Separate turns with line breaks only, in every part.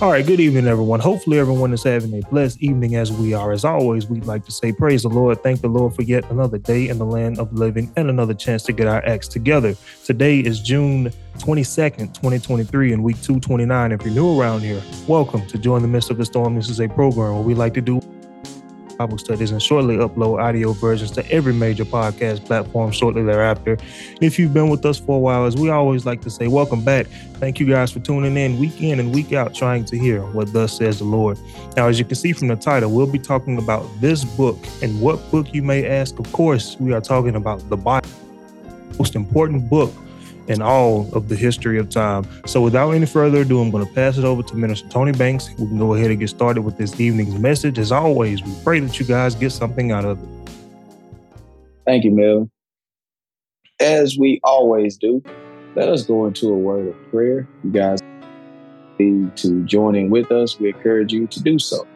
All right, good evening, everyone. Hopefully, everyone is having a blessed evening as we are. As always, we'd like to say, Praise the Lord. Thank the Lord for yet another day in the land of living and another chance to get our acts together. Today is June 22nd, 2023, and week 229. If you're new around here, welcome to Joy in the Midst of the Storm. This is a program where we like to do Bible studies and shortly upload audio versions to every major podcast platform shortly thereafter. If you've been with us for a while, as we always like to say, welcome back. Thank you guys for tuning in week in and week out, trying to hear what thus says the Lord. Now, as you can see from the title, we'll be talking about this book. And what book you may ask? Of course, we are talking about the Bible, most important book in all of the history of time. So, without any further ado, I'm going to pass it over to Minister Tony Banks. We can go ahead and get started with this evening's message. As always, we pray that you guys get something out of it.
Thank you, Mel. As we always do, let us go into a word of prayer. You guys need to join in with us. We encourage you to do so.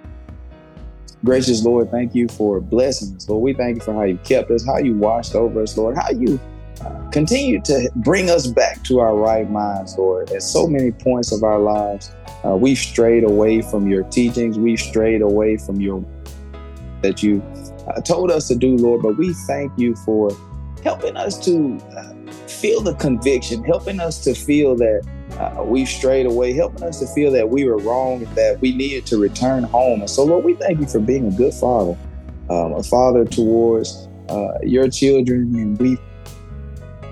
Gracious Lord, thank you for blessing us. Lord, we thank you for how you kept us, how you watched over us, Lord, how you continue to bring us back to our right minds, Lord. At so many points of our lives, uh, we've strayed away from your teachings. We've strayed away from your that you uh, told us to do, Lord. But we thank you for helping us to uh, feel the conviction, helping us to feel that uh, we've strayed away, helping us to feel that we were wrong and that we needed to return home. And so, Lord, we thank you for being a good father, um, a father towards uh, your children, and we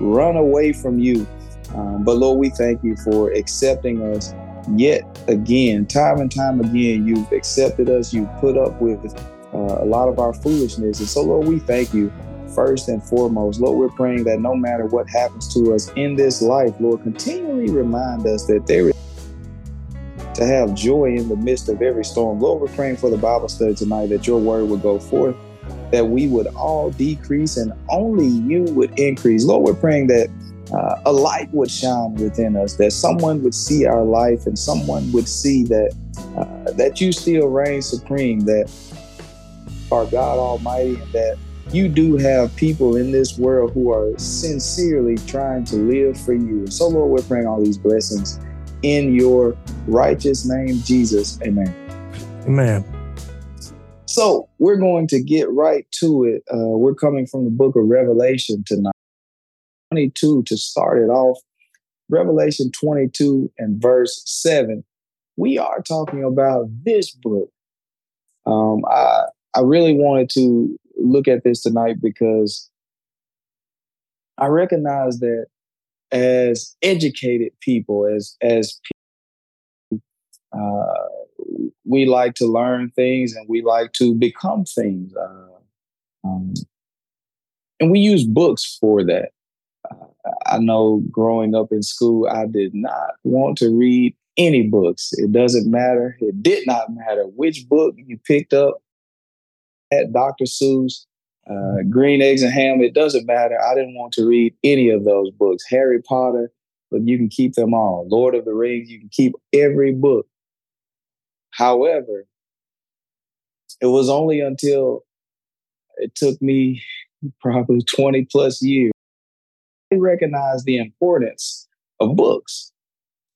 run away from you. Um, but Lord, we thank you for accepting us yet again, time and time again. You've accepted us. You've put up with uh, a lot of our foolishness. And so, Lord, we thank you first and foremost. Lord, we're praying that no matter what happens to us in this life, Lord, continually remind us that there is to have joy in the midst of every storm. Lord, we're praying for the Bible study tonight that your word would go forth that we would all decrease and only you would increase. Lord, we're praying that uh, a light would shine within us, that someone would see our life and someone would see that uh, that you still reign supreme, that our God Almighty, and that you do have people in this world who are sincerely trying to live for you. So, Lord, we're praying all these blessings in your righteous name, Jesus. Amen.
Amen.
So we're going to get right to it. Uh, we're coming from the book of Revelation tonight. 22 to start it off. Revelation 22 and verse 7. We are talking about this book. Um, I, I really wanted to look at this tonight because I recognize that as educated people, as as people, uh, we like to learn things and we like to become things. Uh, um, and we use books for that. I know growing up in school, I did not want to read any books. It doesn't matter. It did not matter which book you picked up at Dr. Seuss, uh, Green Eggs and Ham. It doesn't matter. I didn't want to read any of those books. Harry Potter, but you can keep them all. Lord of the Rings, you can keep every book. However, it was only until it took me probably 20 plus years I recognized the importance of books,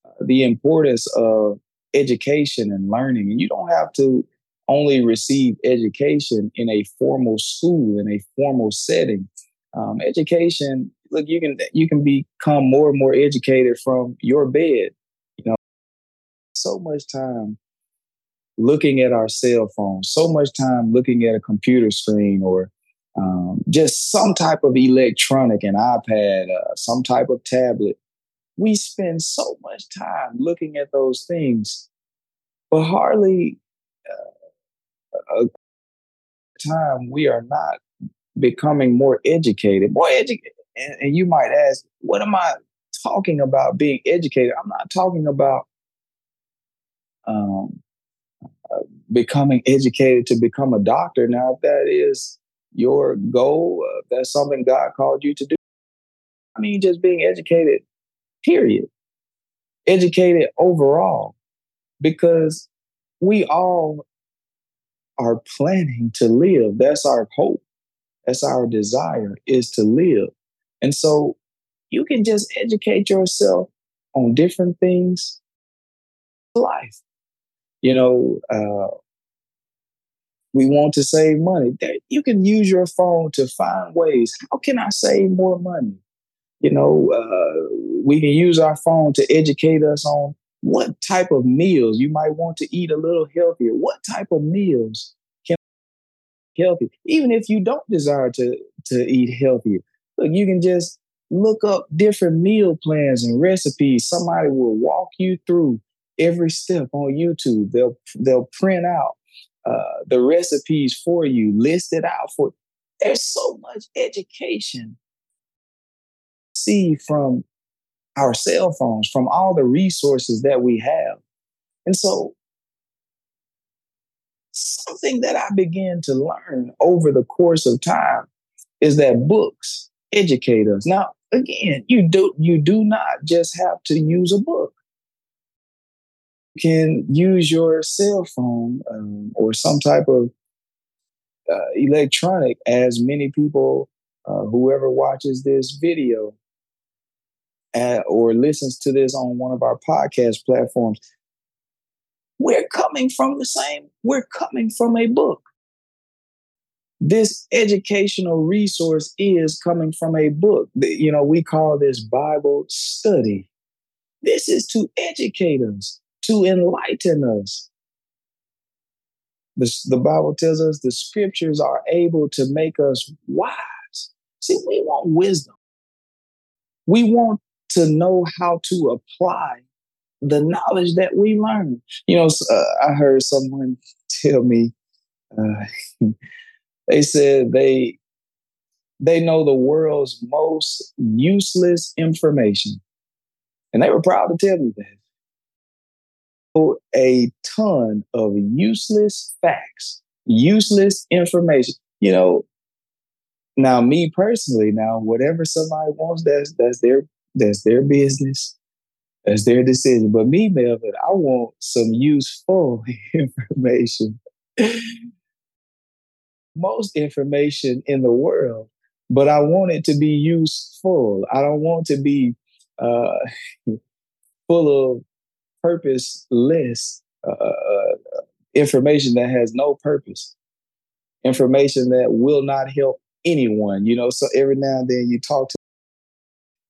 uh, the importance of education and learning. And you don't have to only receive education in a formal school, in a formal setting. Um, education, look, you can you can become more and more educated from your bed. You know, so much time looking at our cell phones, so much time looking at a computer screen or um, just some type of electronic, an iPad, uh, some type of tablet. We spend so much time looking at those things, but hardly uh, a time we are not becoming more educated. More educated. And, and you might ask, what am I talking about being educated? I'm not talking about um, becoming educated to become a doctor. Now, if that is your goal, uh, that's something God called you to do. I mean, just being educated, period. Educated overall, because we all are planning to live. That's our hope. That's our desire is to live. And so you can just educate yourself on different things life You know, uh, we want to save money. You can use your phone to find ways. How can I save more money? You know, uh, we can use our phone to educate us on what type of meals you might want to eat a little healthier. What type of meals can healthy? Even if you don't desire to to eat healthier, look, you can just look up different meal plans and recipes. Somebody will walk you through every step on YouTube. They'll they'll print out uh, the recipes for you, list it out for. There's so much education. See from our cell phones, from all the resources that we have, and so something that I began to learn over the course of time is that books educate us. Now, again, you do you do not just have to use a book. Can use your cell phone um, or some type of uh, electronic, as many people, uh, whoever watches this video at, or listens to this on one of our podcast platforms, we're coming from the same, we're coming from a book this educational resource is coming from a book. You know, we call this Bible study. This is to educate us, to enlighten us. The, the Bible tells us the scriptures are able to make us wise. See, we want wisdom. We want to know how to apply the knowledge that we learn. You know, uh, I heard someone tell me, uh, they said they they know the world's most useless information. And they were proud to tell me that. A ton of useless facts, useless information. You know, now me personally, now whatever somebody wants, that's that's their that's their business. That's their decision. But me, Melvin, I want some useful information most information in the world, but I want it to be useful. I don't want to be uh, full of purposeless uh, uh, information that has no purpose, information that will not help anyone. You know, so every now and then you talk to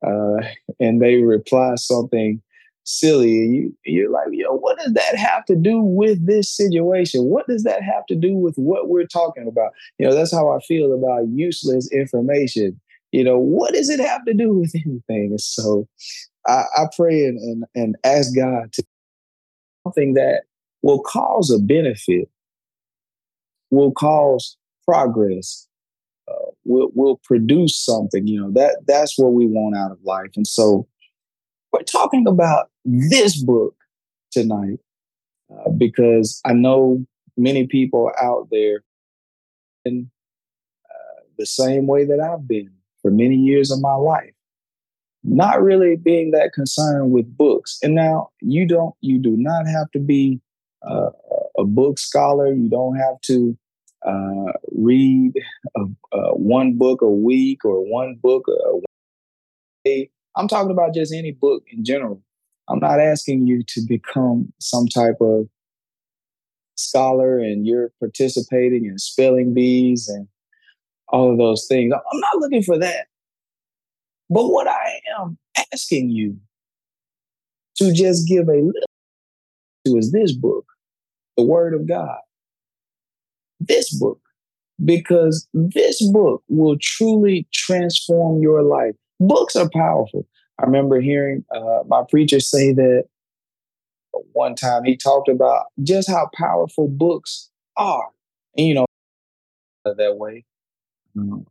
uh, and they reply something silly. And you, you're like, yo, what does that have to do with this situation? What does that have to do with what we're talking about? You know, that's how I feel about useless information. You know, what does it have to do with anything? And so I, I pray and, and, and ask God to something that will cause a benefit, will cause progress, uh, will will produce something. You know that that's what we want out of life. And so we're talking about this book tonight uh, because I know many people out there in uh, the same way that I've been for many years of my life, not really being that concerned with books. And now you don't, you do not have to be uh, a book scholar. You don't have to uh, read one book a week or one book a day. I'm talking about just any book in general. I'm not asking you to become some type of scholar and you're participating in spelling bees and all of those things. I'm not looking for that. But what I am asking you to just give a little to is this book, the Word of God. This book, because this book will truly transform your life. Books are powerful. I remember hearing uh, my preacher say that one time he talked about just how powerful books are. And, you know, that way. Mm-hmm.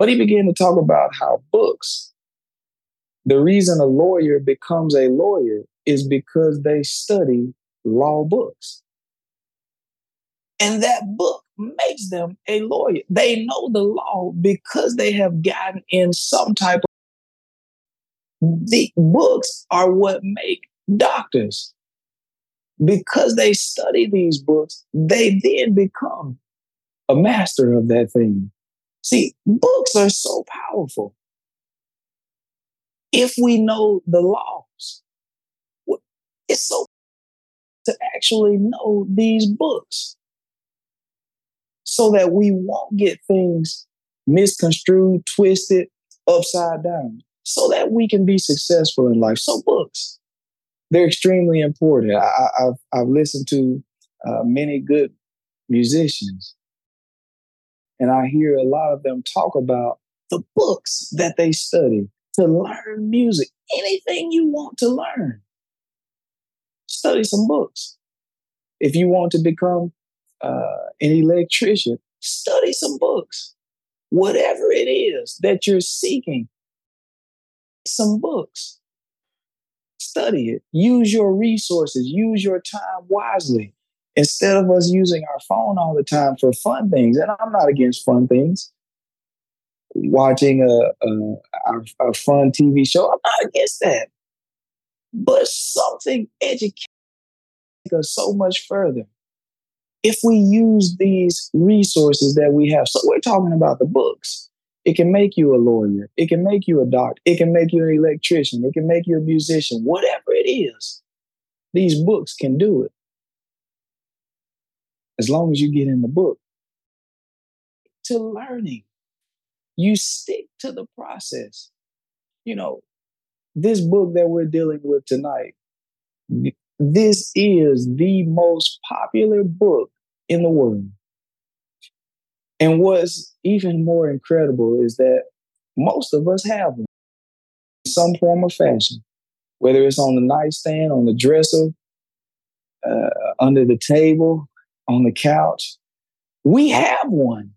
But he began to talk about how books, the reason a lawyer becomes a lawyer is because they study law books. And that book makes them a lawyer. They know the law because they have gotten in some type of the books are what make doctors. Because they study these books, they then become a master of that thing. See, books are so powerful. If we know the laws, it's so to actually know these books so that we won't get things misconstrued, twisted, upside down, so that we can be successful in life. So, books, they're extremely important. I, have I've listened to uh, many good musicians, and I hear a lot of them talk about the books that they study to learn music. Anything you want to learn, study some books. If you want to become uh, an electrician, study some books. Whatever it is that you're seeking, some books. Study it. Use your resources. Use your time wisely. Instead of us using our phone all the time for fun things, and I'm not against fun things, watching a, a, a, fun TV show, I'm not against that. But something educates us so much further if we use these resources that we have. So we're talking about the books. It can make you a lawyer. It can make you a doctor. It can make you an electrician. It can make you a musician. Whatever it is, these books can do it. As long as you get in the book. To learning, you stick to the process. You know, this book that we're dealing with tonight, this is the most popular book in the world. And what's even more incredible is that most of us have them in some form of fashion, whether it's on the nightstand, on the dresser, uh, under the table, on the couch. We have one,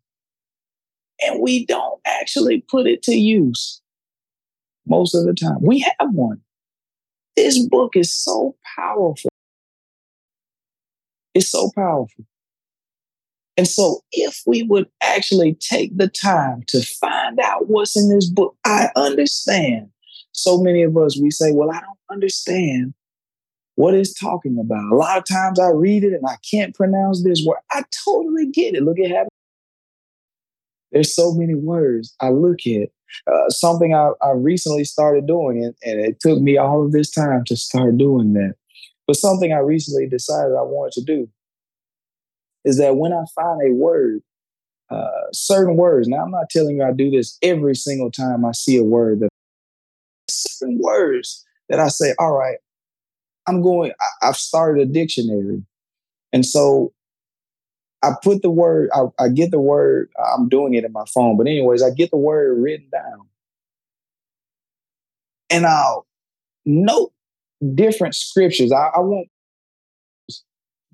and we don't actually put it to use most of the time. We have one. This book is so powerful. It's so powerful. And so, if we would actually take the time to find out what's in this book, I understand. So many of us, we say, Well, I don't understand what it's talking about. A lot of times I read it and I can't pronounce this word. I totally get it. Look at how there's so many words I look at. Uh, something I, I recently started doing, and, and it took me all of this time to start doing that. But something I recently decided I wanted to do is that when I find a word, uh, certain words, now I'm not telling you I do this every single time I see a word, that certain words that I say, all right, I'm going, I, I've started a dictionary. And so I put the word, I, I, get the word, I'm doing it in my phone, but anyways, I get the word written down. And I'll note different scriptures. I, I won't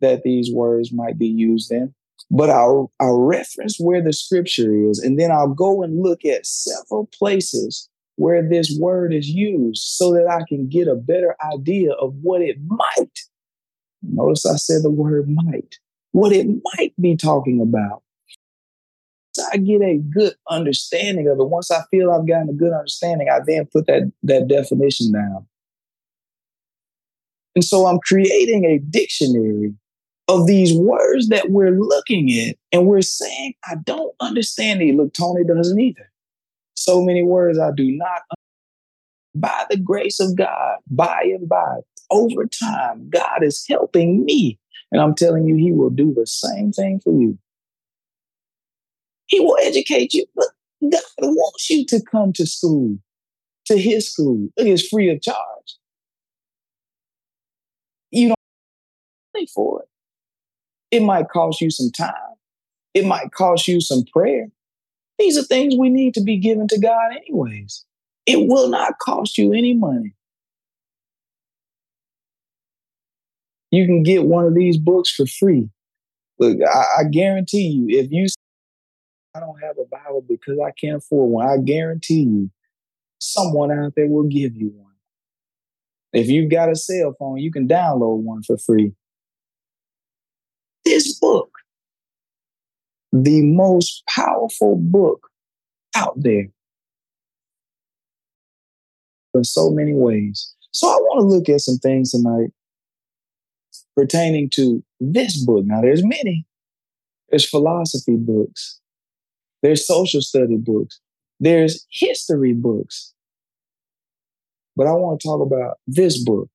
that these words might be used in. But I'll, I'll reference where the scripture is, and then I'll go and look at several places where this word is used so that I can get a better idea of what it might. Notice I said the word might, what it might be talking about. So I get a good understanding of it. Once I feel I've gotten a good understanding, I then put that, that definition down. And so I'm creating a dictionary of these words that we're looking at and we're saying, I don't understand it. Look, Tony doesn't either. So many words I do not by the grace of God, by and by, over time, God is helping me. And I'm telling you, He will do the same thing for you. He will educate you. But God wants you to come to school, to His school. It is free of charge. You don't pay for it. It might cost you some time. It might cost you some prayer. These are things we need to be given to God, anyways. It will not cost you any money. You can get one of these books for free. Look, I, I guarantee you, if you I don't have a Bible because I can't afford one, I guarantee you, someone out there will give you one. If you've got a cell phone, you can download one for free this book, the most powerful book out there in so many ways. So I want to look at some things tonight pertaining to this book. Now, there's many. There's philosophy books. There's social study books. There's history books. But I want to talk about this book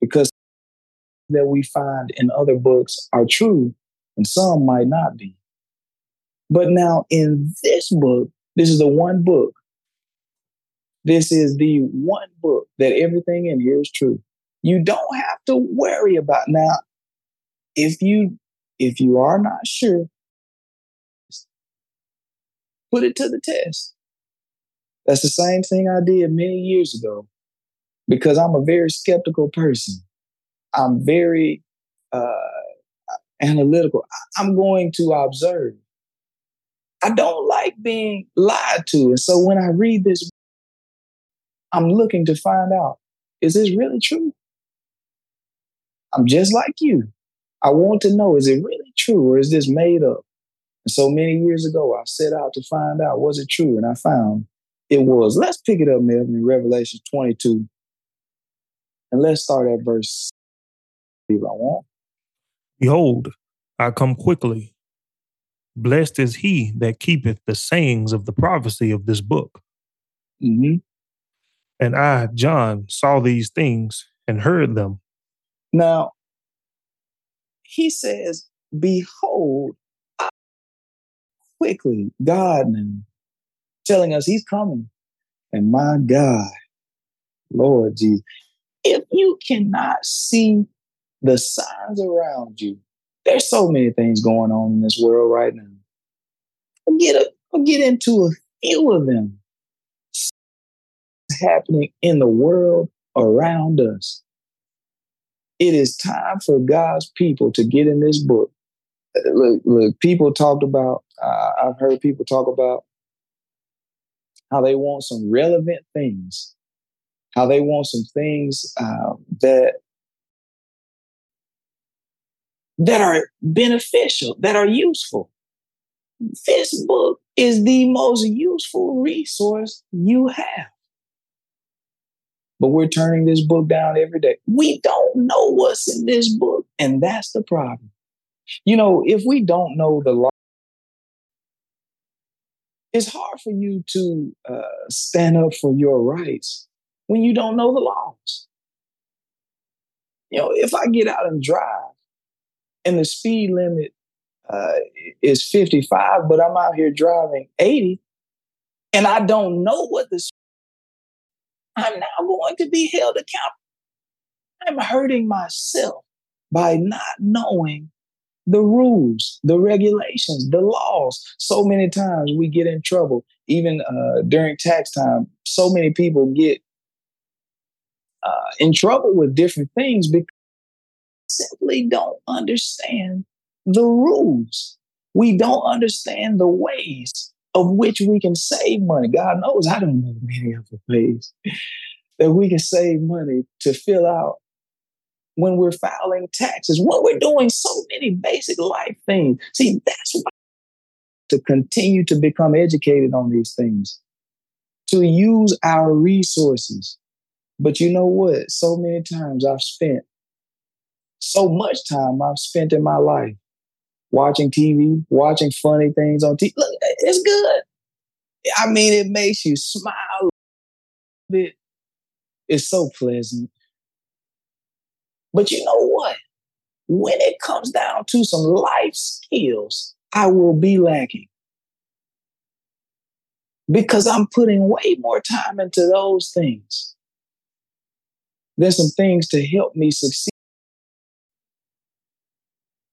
because that we find in other books are true and some might not be. But now in this book, this is the one book. This is the one book that everything in here is true. You don't have to worry about now. If you if you are not sure, put it to the test. That's the same thing I did many years ago because I'm a very skeptical person. I'm very uh, analytical. I'm going to observe. I don't like being lied to. And so when I read this, I'm looking to find out is this really true? I'm just like you. I want to know is it really true or is this made up? And so many years ago, I set out to find out was it true? And I found it was. Let's pick it up, Melvin, in Revelation 22. And let's start at verse, if I want.
Behold, I come quickly. Blessed is he that keepeth the sayings of the prophecy of this book.
Mm-hmm.
And I, John, saw these things and heard them.
Now, he says, Behold, quickly, God and telling us he's coming. And my God, Lord Jesus, if you cannot see the signs around you, there's so many things going on in this world right now. I'll get, a, I'll get into a few of them happening in the world around us. It is time for God's people to get in this book. Look, look people talked about, uh, I've heard people talk about how they want some relevant things, how they want some things uh, that that are beneficial, that are useful. This book is the most useful resource you have. But we're turning this book down every day. We don't know what's in this book, and that's the problem. You know, if we don't know the law, it's hard for you to uh, stand up for your rights when you don't know the laws. You know, if I get out and drive and the speed limit uh, is 55, but I'm out here driving 80 and I don't know what the I'm now going to be held accountable. I'm hurting myself by not knowing the rules, the regulations, the laws. So many times we get in trouble, even uh, during tax time. So many people get uh, in trouble with different things because simply don't understand the rules. We don't understand the ways of which we can save money. God knows I don't know many of the ways that we can save money to fill out when we're filing taxes, when we're doing so many basic life things. See, that's why to continue to become educated on these things, to use our resources. But you know what? So many times I've spent so much time I've spent in my life watching TV, watching funny things on TV. Look, it's good. I mean, it makes you smile. It, it's so pleasant. But you know what? When it comes down to some life skills, I will be lacking. Because I'm putting way more time into those things. There's some things to help me succeed.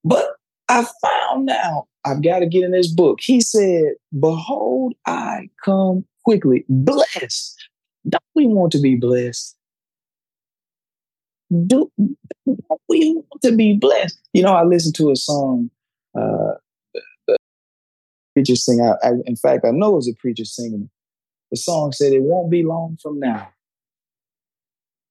But I found out I've got to get in this book. He said, Behold, I come quickly. Blessed. Don't we want to be blessed? do we want to be blessed? You know, I listened to a song, uh, the preacher sing. I, I, in fact, I know it was a preacher singing. The song said, "It won't be long from now.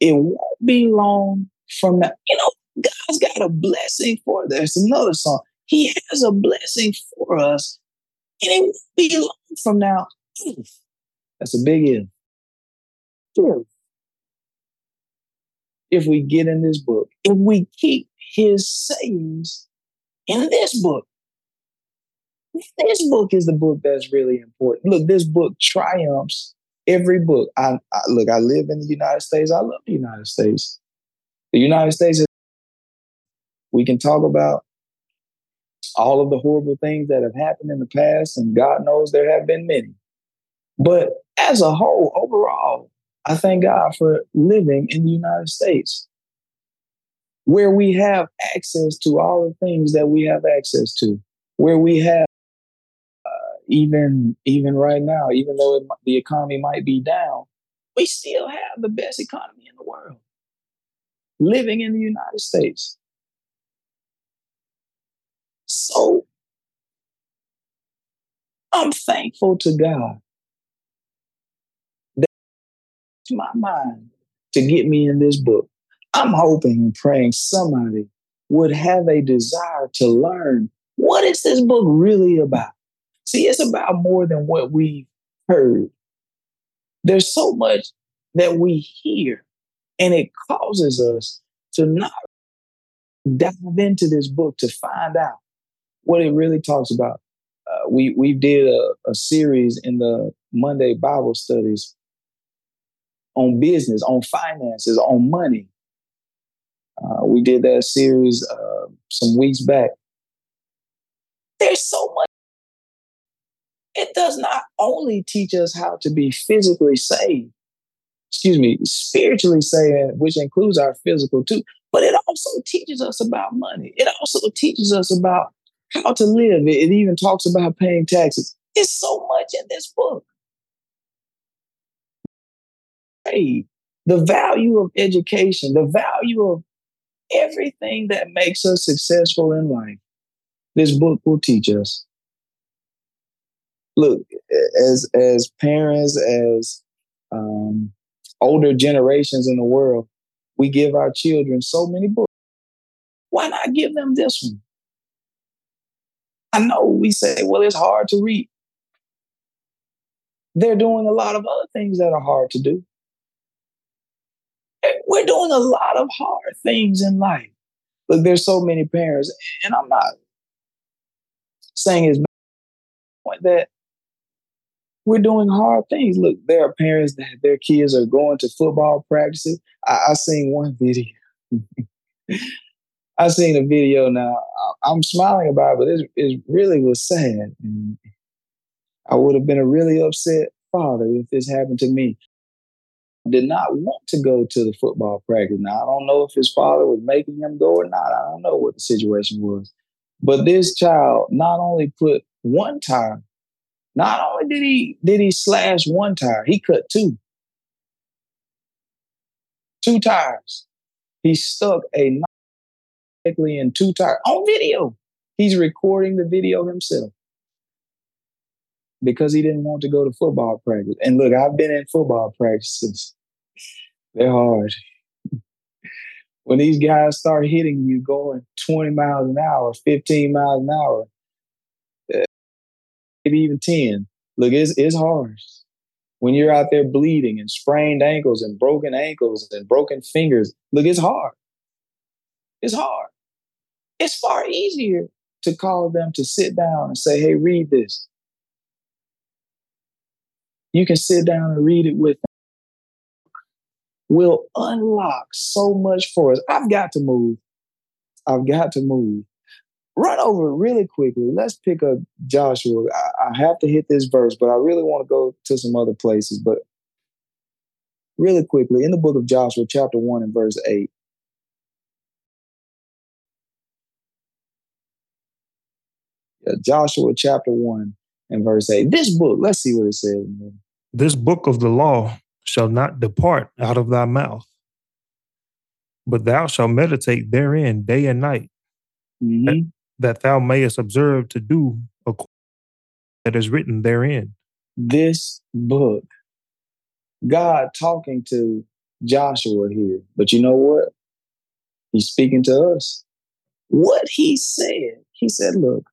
It won't be long from now." You know, God's got a blessing for. There's another song. He has a blessing for us, and it won't be long from now. That's a big. If if we get in this book, if we keep his sayings in this book. This book is the book that's really important. Look, this book triumphs every book. I, I look, I live in the United States. I love the United States. The United States is We can talk about all of the horrible things that have happened in the past, and God knows there have been many. But as a whole, overall, I thank God for living in the United States where we have access to all the things that we have access to, where we have uh, even even right now, even though it, the economy might be down, we still have the best economy in the world. Living in the United States. So I'm thankful to God that my mind to get me in this book. I'm hoping and praying somebody would have a desire to learn what is this book really about? See, it's about more than what we've heard. There's so much that we hear, and it causes us to not dive into this book to find out what it really talks about. Uh, we we did a, a series in the Monday Bible studies on business, on finances, on money. Uh, we did that series uh, some weeks back. There's so much. It does not only teach us how to be physically saved, excuse me, spiritually saved, which includes our physical too, but it also teaches us about money. It also teaches us about how to live. It, it even talks about paying taxes. It's so much in this book. Hey, the value of education, the value of everything that makes us successful in life, this book will teach us. Look, as as parents, as um, older generations in the world, we give our children so many books. Why not give them this one? I know we say, well, it's hard to read. They're doing a lot of other things that are hard to do. We're doing a lot of hard things in life. Look, there's so many parents, and I'm not saying it's that we're doing hard things. Look, there are parents that their kids are going to football practices. I, I seen one video. I seen a video now. I'm smiling about it, but it, it really was sad. And I would have been a really upset father if this happened to me. Did not want to go to the football practice. Now I don't know if his father was making him go or not. I don't know what the situation was. But this child not only put one tire, not only did he did he slash one tire, he cut two. Two tires. He stuck a in two tires on video. He's recording the video himself because he didn't want to go to football practice. And look, I've been in football practices. They're hard. when these guys start hitting you going 20 miles an hour, 15 miles an hour, eh, maybe even 10, look, it's, it's hard. When you're out there bleeding and sprained ankles and broken ankles and broken fingers, look, it's hard. It's hard. It's far easier to call them to sit down and say, hey, read this. You can sit down and read it with them. Will unlock so much for us. I've got to move. I've got to move. Run over really quickly. Let's pick up Joshua. I, I have to hit this verse, but I really want to go to some other places. But really quickly, in the book of Joshua, chapter 1 and verse 8, Joshua chapter 1 and verse 8. This book, let's see what it says.
This book of the law shall not depart out of thy mouth, but thou shalt meditate therein day and night, mm-hmm. that, that, thou mayest observe to do according that is written therein.
This book, God talking to Joshua here, but you know what? He's speaking to us. What he said, he said, Look,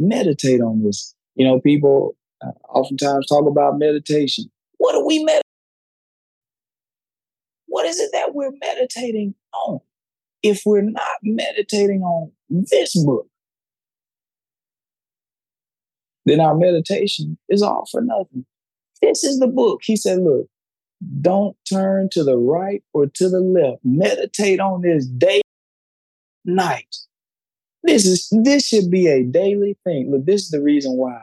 meditate on this. You know, people uh, oftentimes talk about meditation. What do we meditate? What is it that we're meditating on? If we're not meditating on this book, then our meditation is all for nothing. This is the book. He said, Look, don't turn to the right or to the left. Meditate on this day night. This is this should be a daily thing. Look, this is the reason why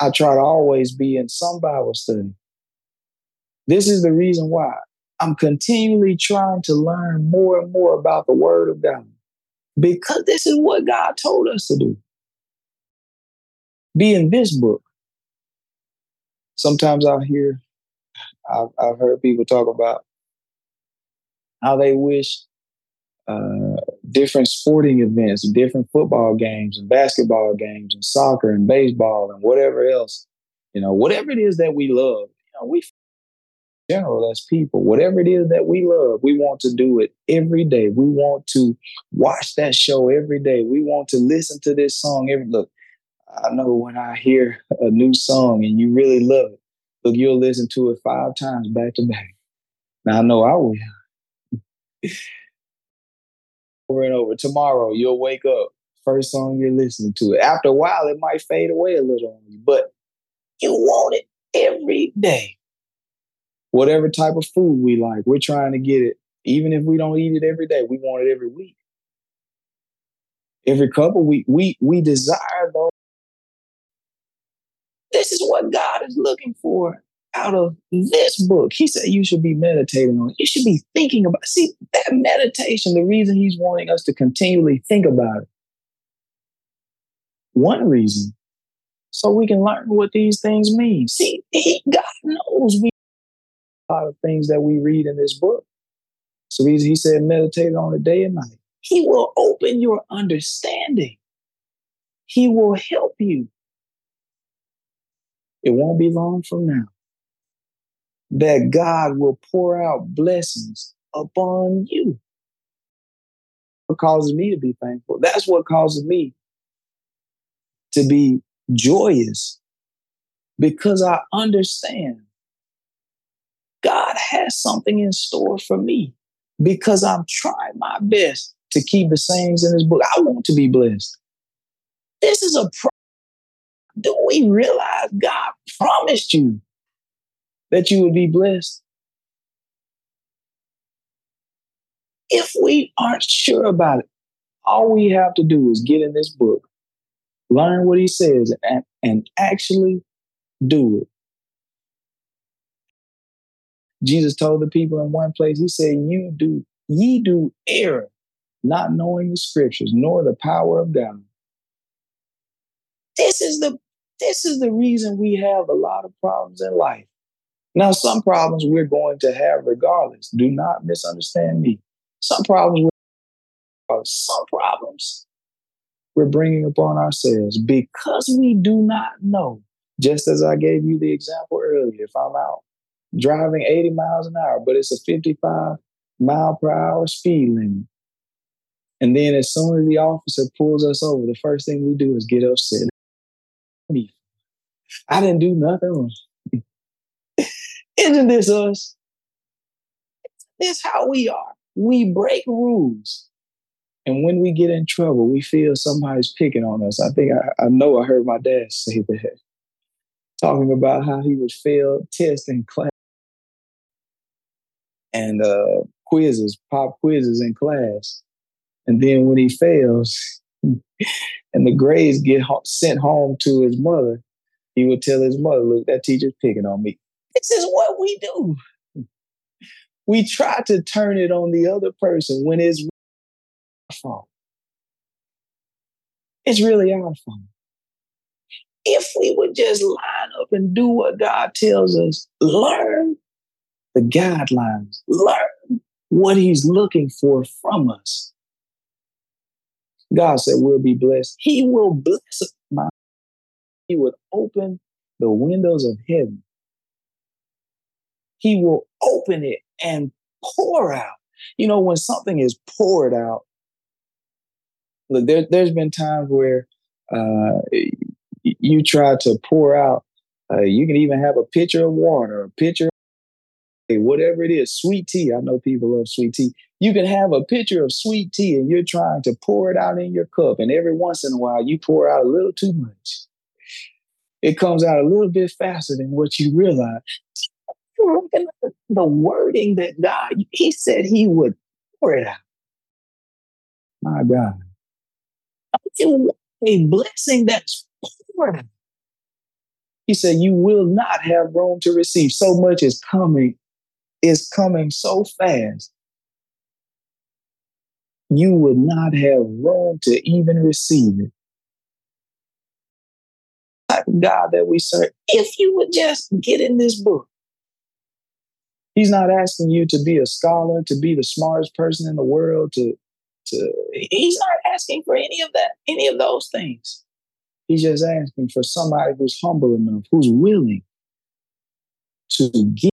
I try to always be in some Bible study. This is the reason why I'm continually trying to learn more and more about the Word of God. Because this is what God told us to do. Be in this book. Sometimes I hear, I've, I've heard people talk about how they wish uh, different sporting events, different football games and basketball games and soccer and baseball and whatever else, you know, whatever it is that we love, you know, we general as people, whatever it is that we love, we want to do it every day. We want to watch that show every day. We want to listen to this song every look. I know when I hear a new song and you really love it, look, you'll listen to it five times back to back. Now I know I will over and over. Tomorrow you'll wake up, first song you're listening to it. After a while, it might fade away a little on you, but you want it every day. Whatever type of food we like, we're trying to get it. Even if we don't eat it every day, we want it every week. Every couple week, we we desire those. This is what God is looking for out of this book. He said you should be meditating on it. You should be thinking about it. See, that meditation, the reason he's wanting us to continually think about it. One reason, so we can learn what these things mean. See, he, God knows we a lot of things that we read in this book. So he, he said, meditate on it day and night. He will open your understanding. He will help you. It won't be long from now that God will pour out blessings upon you. What causes me to be thankful? That's what causes me to be joyous because I understand God has something in store for me because I'm trying my best to keep the sayings in His book. I want to be blessed. This is a pro- do we realize God promised you that you would be blessed. If we aren't sure about it, all we have to do is get in this book, learn what he says, and, and actually do it. Jesus told the people in one place, he said, You do, ye do err, not knowing the scriptures, nor the power of God. This is the this is the reason we have a lot of problems in life. Now, some problems we're going to have regardless. Do not misunderstand me. Some problems, some problems we're bringing upon ourselves because we do not know. Just as I gave you the example earlier, if I'm out driving 80 miles an hour, but it's a 55 mile per hour speed limit. And then as soon as the officer pulls us over, the first thing we do is get upset. I didn't do nothing. Isn't this us? This how we are. We break rules. And when we get in trouble, we feel somebody's picking on us. I think I, I know I heard my dad say that, talking about how he would fail tests in class and uh, quizzes, pop quizzes in class. And then when he fails and the grades get sent home to his mother, he would tell his mother, look, that teacher's picking on me. This is what we do. We try to turn it on the other person when it's our fault. It's really our fault. If we would just line up and do what God tells us, learn the guidelines, learn what He's looking for from us. God said we'll be blessed. He will bless my. He would open the windows of heaven he will open it and pour out. You know, when something is poured out, look, there, there's been times where uh, you try to pour out, uh, you can even have a pitcher of water, a pitcher, whatever it is, sweet tea. I know people love sweet tea. You can have a pitcher of sweet tea and you're trying to pour it out in your cup. And every once in a while, you pour out a little too much. It comes out a little bit faster than what you realize looking at the wording that God, He said He would pour it out. My God. A blessing that's poured. out. He said, You will not have room to receive. So much is coming, is coming so fast. You would not have room to even receive it. God that we serve, if you would just get in this book, He's not asking you to be a scholar, to be the smartest person in the world, to to he's not asking for any of that, any of those things. He's just asking for somebody who's humble enough, who's willing to give,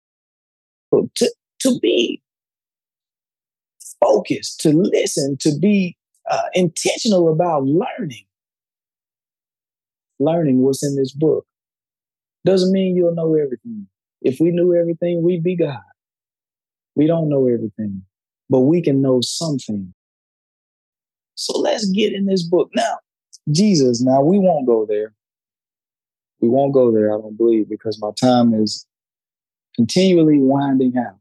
to, to be focused, to listen, to be uh, intentional about learning. Learning what's in this book. Doesn't mean you'll know everything. If we knew everything, we'd be God. We don't know everything, but we can know something. So let's get in this book. Now, Jesus, now we won't go there. We won't go there, I don't believe, because my time is continually winding out.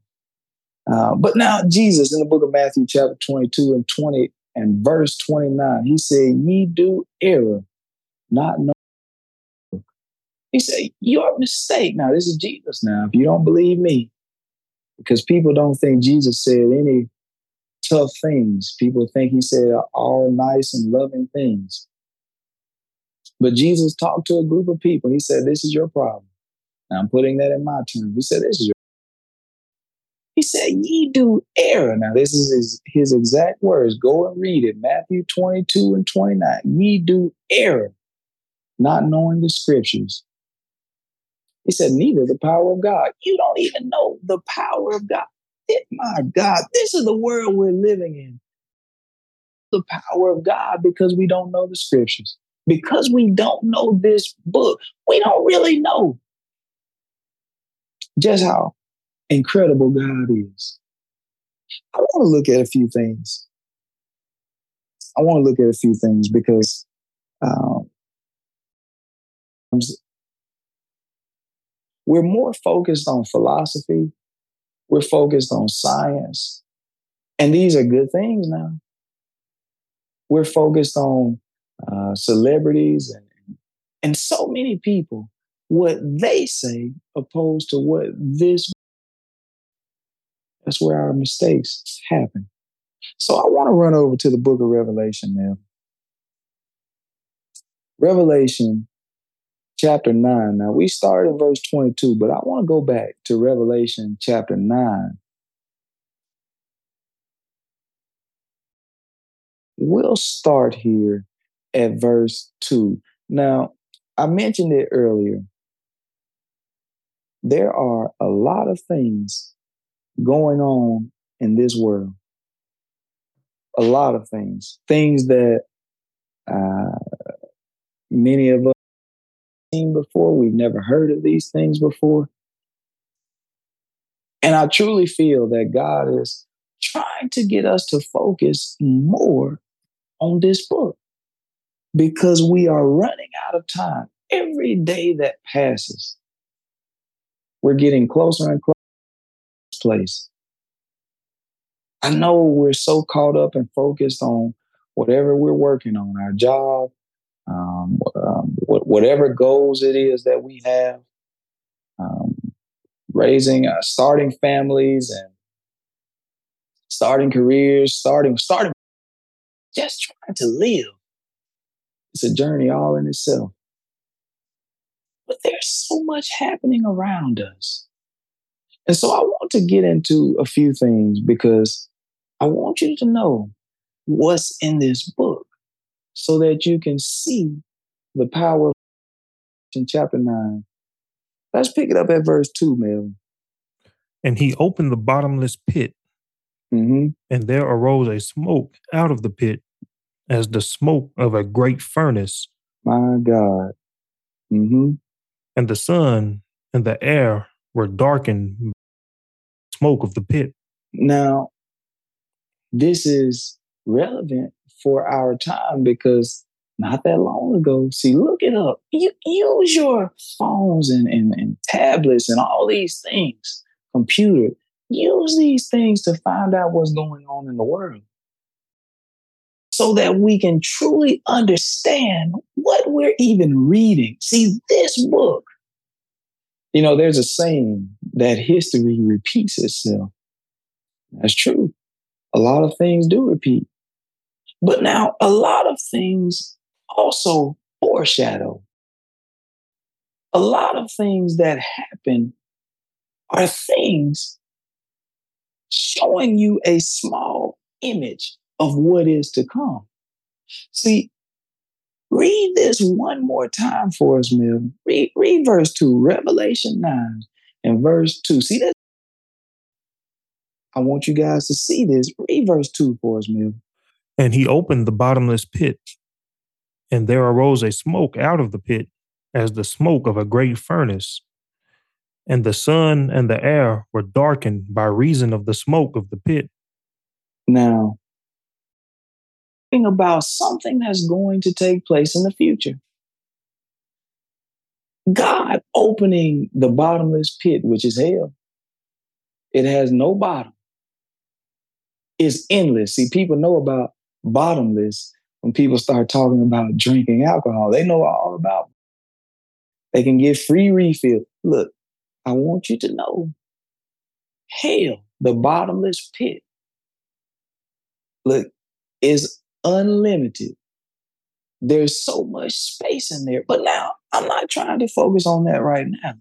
Uh, but now, Jesus, in the book of Matthew, chapter 22 and 20 and verse 29, he said, Ye do error, not know. He said, Your mistake. Now, this is Jesus now. If you don't believe me, because people don't think Jesus said any tough things. People think he said all nice and loving things. But Jesus talked to a group of people. He said, This is your problem. I'm putting that in my terms. He said, This is your He said, Ye do err. Now, this is his, his exact words. Go and read it. Matthew 22 and 29. Ye do err, not knowing the scriptures. He said, Neither the power of God. You don't even know the power of God. It, my God, this is the world we're living in. The power of God because we don't know the scriptures. Because we don't know this book, we don't really know just how incredible God is. I want to look at a few things. I want to look at a few things because um, we're more focused on philosophy we're focused on science. And these are good things now. We're focused on uh, celebrities and, and so many people, what they say opposed to what this. That's where our mistakes happen. So I want to run over to the book of Revelation now. Revelation chapter 9. Now, we started in verse 22, but I want to go back to Revelation chapter 9. We'll start here at verse 2. Now, I mentioned it earlier. There are a lot of things going on in this world. A lot of things. Things that uh, many of us seen before. We've never heard of these things before. And I truly feel that God is trying to get us to focus more on this book because we are running out of time. Every day that passes, we're getting closer and closer to this place. I know we're so caught up and focused on whatever we're working on, our job, um, um, whatever goals it is that we have, um, raising, uh, starting families and starting careers, starting, starting, just trying to live. It's a journey all in itself. But there's so much happening around us. And so I want to get into a few things because I want you to know what's in this book so that you can see the power in chapter 9. Let's pick it up at verse 2, Mel.
And he opened the bottomless pit,
mm-hmm.
and there arose a smoke out of the pit as the smoke of a great furnace.
My God. Mm-hmm.
And the sun and the air were darkened by smoke of the pit.
Now, this is relevant for our time because not that long ago, see, look it up. You use your phones and, and, and tablets and all these things, computer. Use these things to find out what's going on in the world. so that we can truly understand what we're even reading. See, this book, you know, there's a saying that history repeats itself. That's true. A lot of things do repeat. But now, a lot of things also foreshadow. A lot of things that happen are things showing you a small image of what is to come. See, read this one more time for us, Mill. Read, read verse 2, Revelation 9 and verse 2. See that? I want you guys to see this. Read verse 2 for us, Mill.
And he opened the bottomless pit, and there arose a smoke out of the pit, as the smoke of a great furnace. And the sun and the air were darkened by reason of the smoke of the pit.
Now, thinking about something that's going to take place in the future. God opening the bottomless pit, which is hell. It has no bottom. It's endless. See, people know about bottomless when people start talking about drinking alcohol. They know all about it. They can get free refill. Look, I want you to know hell, the bottomless pit, look, is unlimited. There's so much space in there. But now I'm not trying to focus on that right now.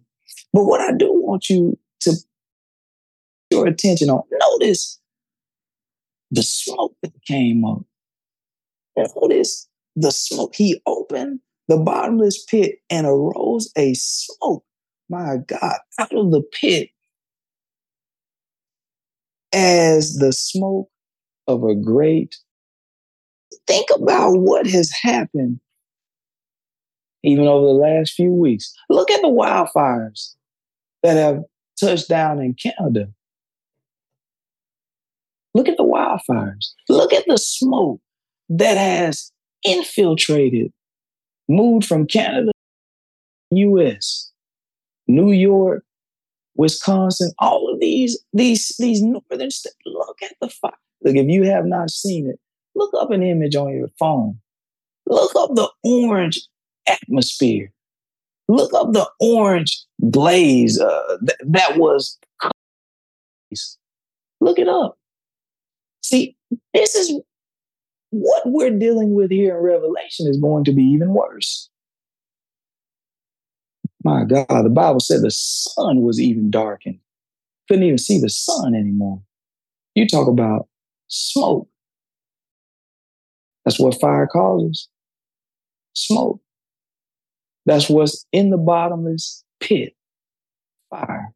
But what I do want you to your attention on, notice the smoke that came up. Notice the smoke. He opened the bottomless pit and arose a smoke. My God, out of the pit as the smoke of a great think about what has happened even over the last few weeks. Look at the wildfires that have touched down in Canada. Look at the wildfires. Look at the smoke that has infiltrated, moved from Canada, US, New York, Wisconsin, all of these, these, these northern states. Look at the fire. Look, if you have not seen it, Look up an image on your phone. Look up the orange atmosphere. Look up the orange blaze uh, th- that was. Look it up. See, this is what we're dealing with here in Revelation is going to be even worse. My God, the Bible said the sun was even darkened. Couldn't even see the sun anymore. You talk about smoke. That's what fire causes smoke. That's what's in the bottomless pit fire.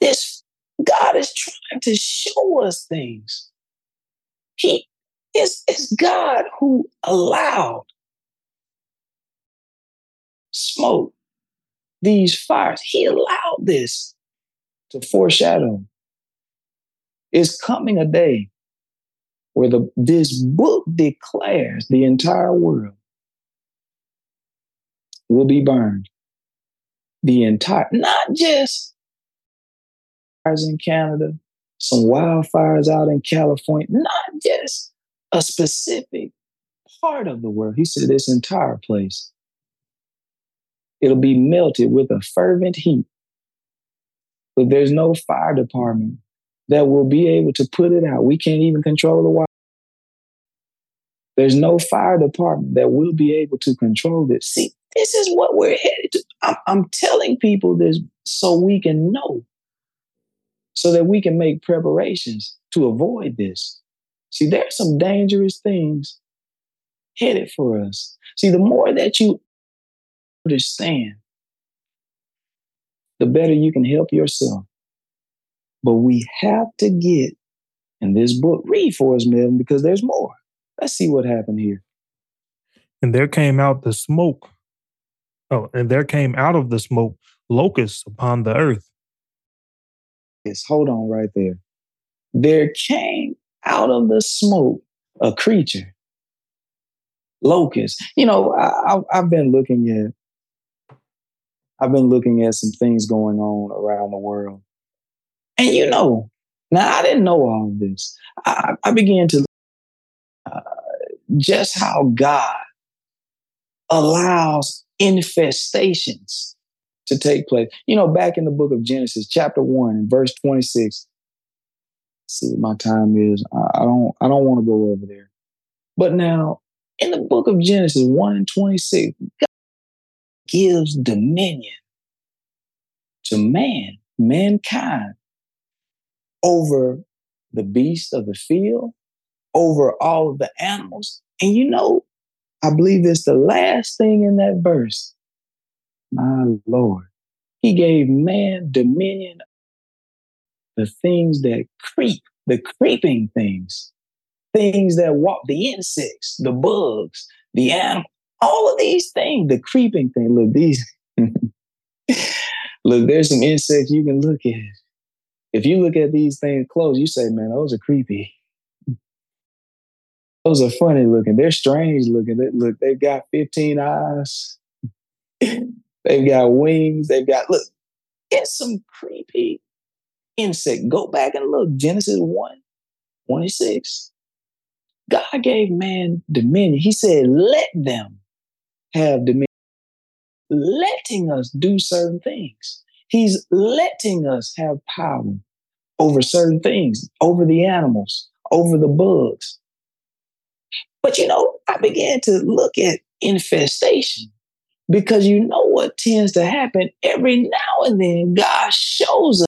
This God is trying to show us things. He is it's God who allowed smoke, these fires. He allowed this to foreshadow. It's coming a day where the, this book declares the entire world will be burned. The entire, not just fires in Canada, some wildfires out in California, not just a specific part of the world. He said this entire place. It'll be melted with a fervent heat. But there's no fire department that will be able to put it out. We can't even control the water. There's no fire department that will be able to control this. See, this is what we're headed to. I'm, I'm telling people this so we can know, so that we can make preparations to avoid this. See, there's some dangerous things headed for us. See, the more that you understand, the better you can help yourself. But we have to get in this book, read for us, Melvin, because there's more. Let's see what happened here.
And there came out the smoke. Oh, and there came out of the smoke locusts upon the earth.
Yes, hold on right there. There came out of the smoke a creature, locust. You know, I, I've been looking at, I've been looking at some things going on around the world. And you know, now I didn't know all of this. I, I began to uh, just how God allows infestations to take place. You know, back in the book of Genesis, chapter 1 and verse 26. See what my time is. I, don't I don't want to go over there. But now in the book of Genesis 1 and 26, God gives dominion to man, mankind, over the beasts of the field, over all of the animals. And you know, I believe it's the last thing in that verse. My Lord, He gave man dominion, the things that creep, the creeping things, things that walk, the insects, the bugs, the animal, all of these things, the creeping thing. Look, these, look, there's some insects you can look at. If you look at these things close, you say, man, those are creepy. Those are funny looking. They're strange looking. They, look, they've got 15 eyes. they've got wings. They've got, look, it's some creepy insect. Go back and look. Genesis 1, 26. God gave man dominion. He said, let them have dominion, letting us do certain things. He's letting us have power over certain things, over the animals, over the bugs. But you know, I began to look at infestation because you know what tends to happen every now and then, God shows us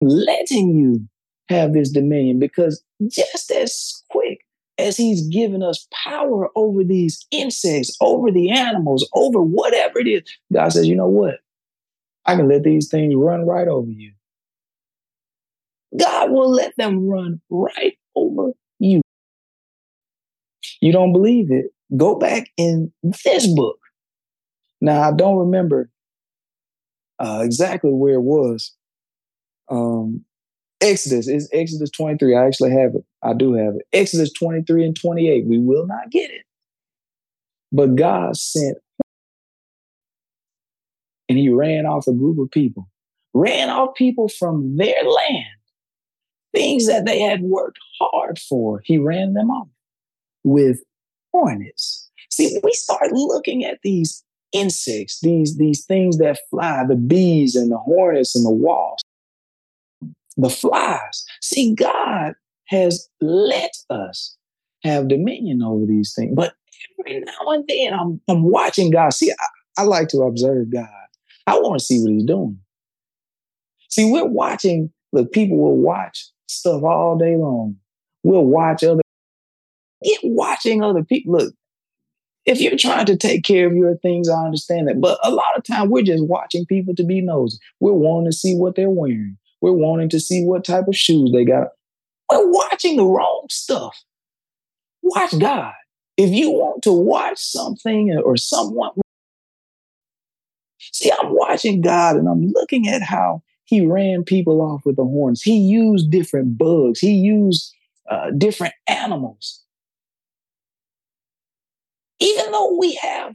letting you have this dominion because just as quick as he's given us power over these insects, over the animals, over whatever it is, God says, you know what? I can let these things run right over you. God will let them run right over you. You don't believe it? Go back in this book. Now, I don't remember uh, exactly where it was. Um, Exodus is Exodus 23. I actually have it. I do have it. Exodus 23 and 28. We will not get it. But God sent and he ran off a group of people, ran off people from their land, things that they had worked hard for. He ran them off with hornets. See, we start looking at these insects, these, these things that fly, the bees and the hornets and the wasps the flies. See, God has let us have dominion over these things. But every now and then I'm, I'm watching God. See, I, I like to observe God. I want to see what he's doing. See, we're watching, look, people will watch stuff all day long. We'll watch other, get watching other people. Look, if you're trying to take care of your things, I understand that. But a lot of time we're just watching people to be nosy. We're wanting to see what they're wearing. We're wanting to see what type of shoes they got. We're watching the wrong stuff. Watch God. If you want to watch something or someone, see, I'm watching God and I'm looking at how he ran people off with the horns. He used different bugs, he used uh, different animals. Even though we have,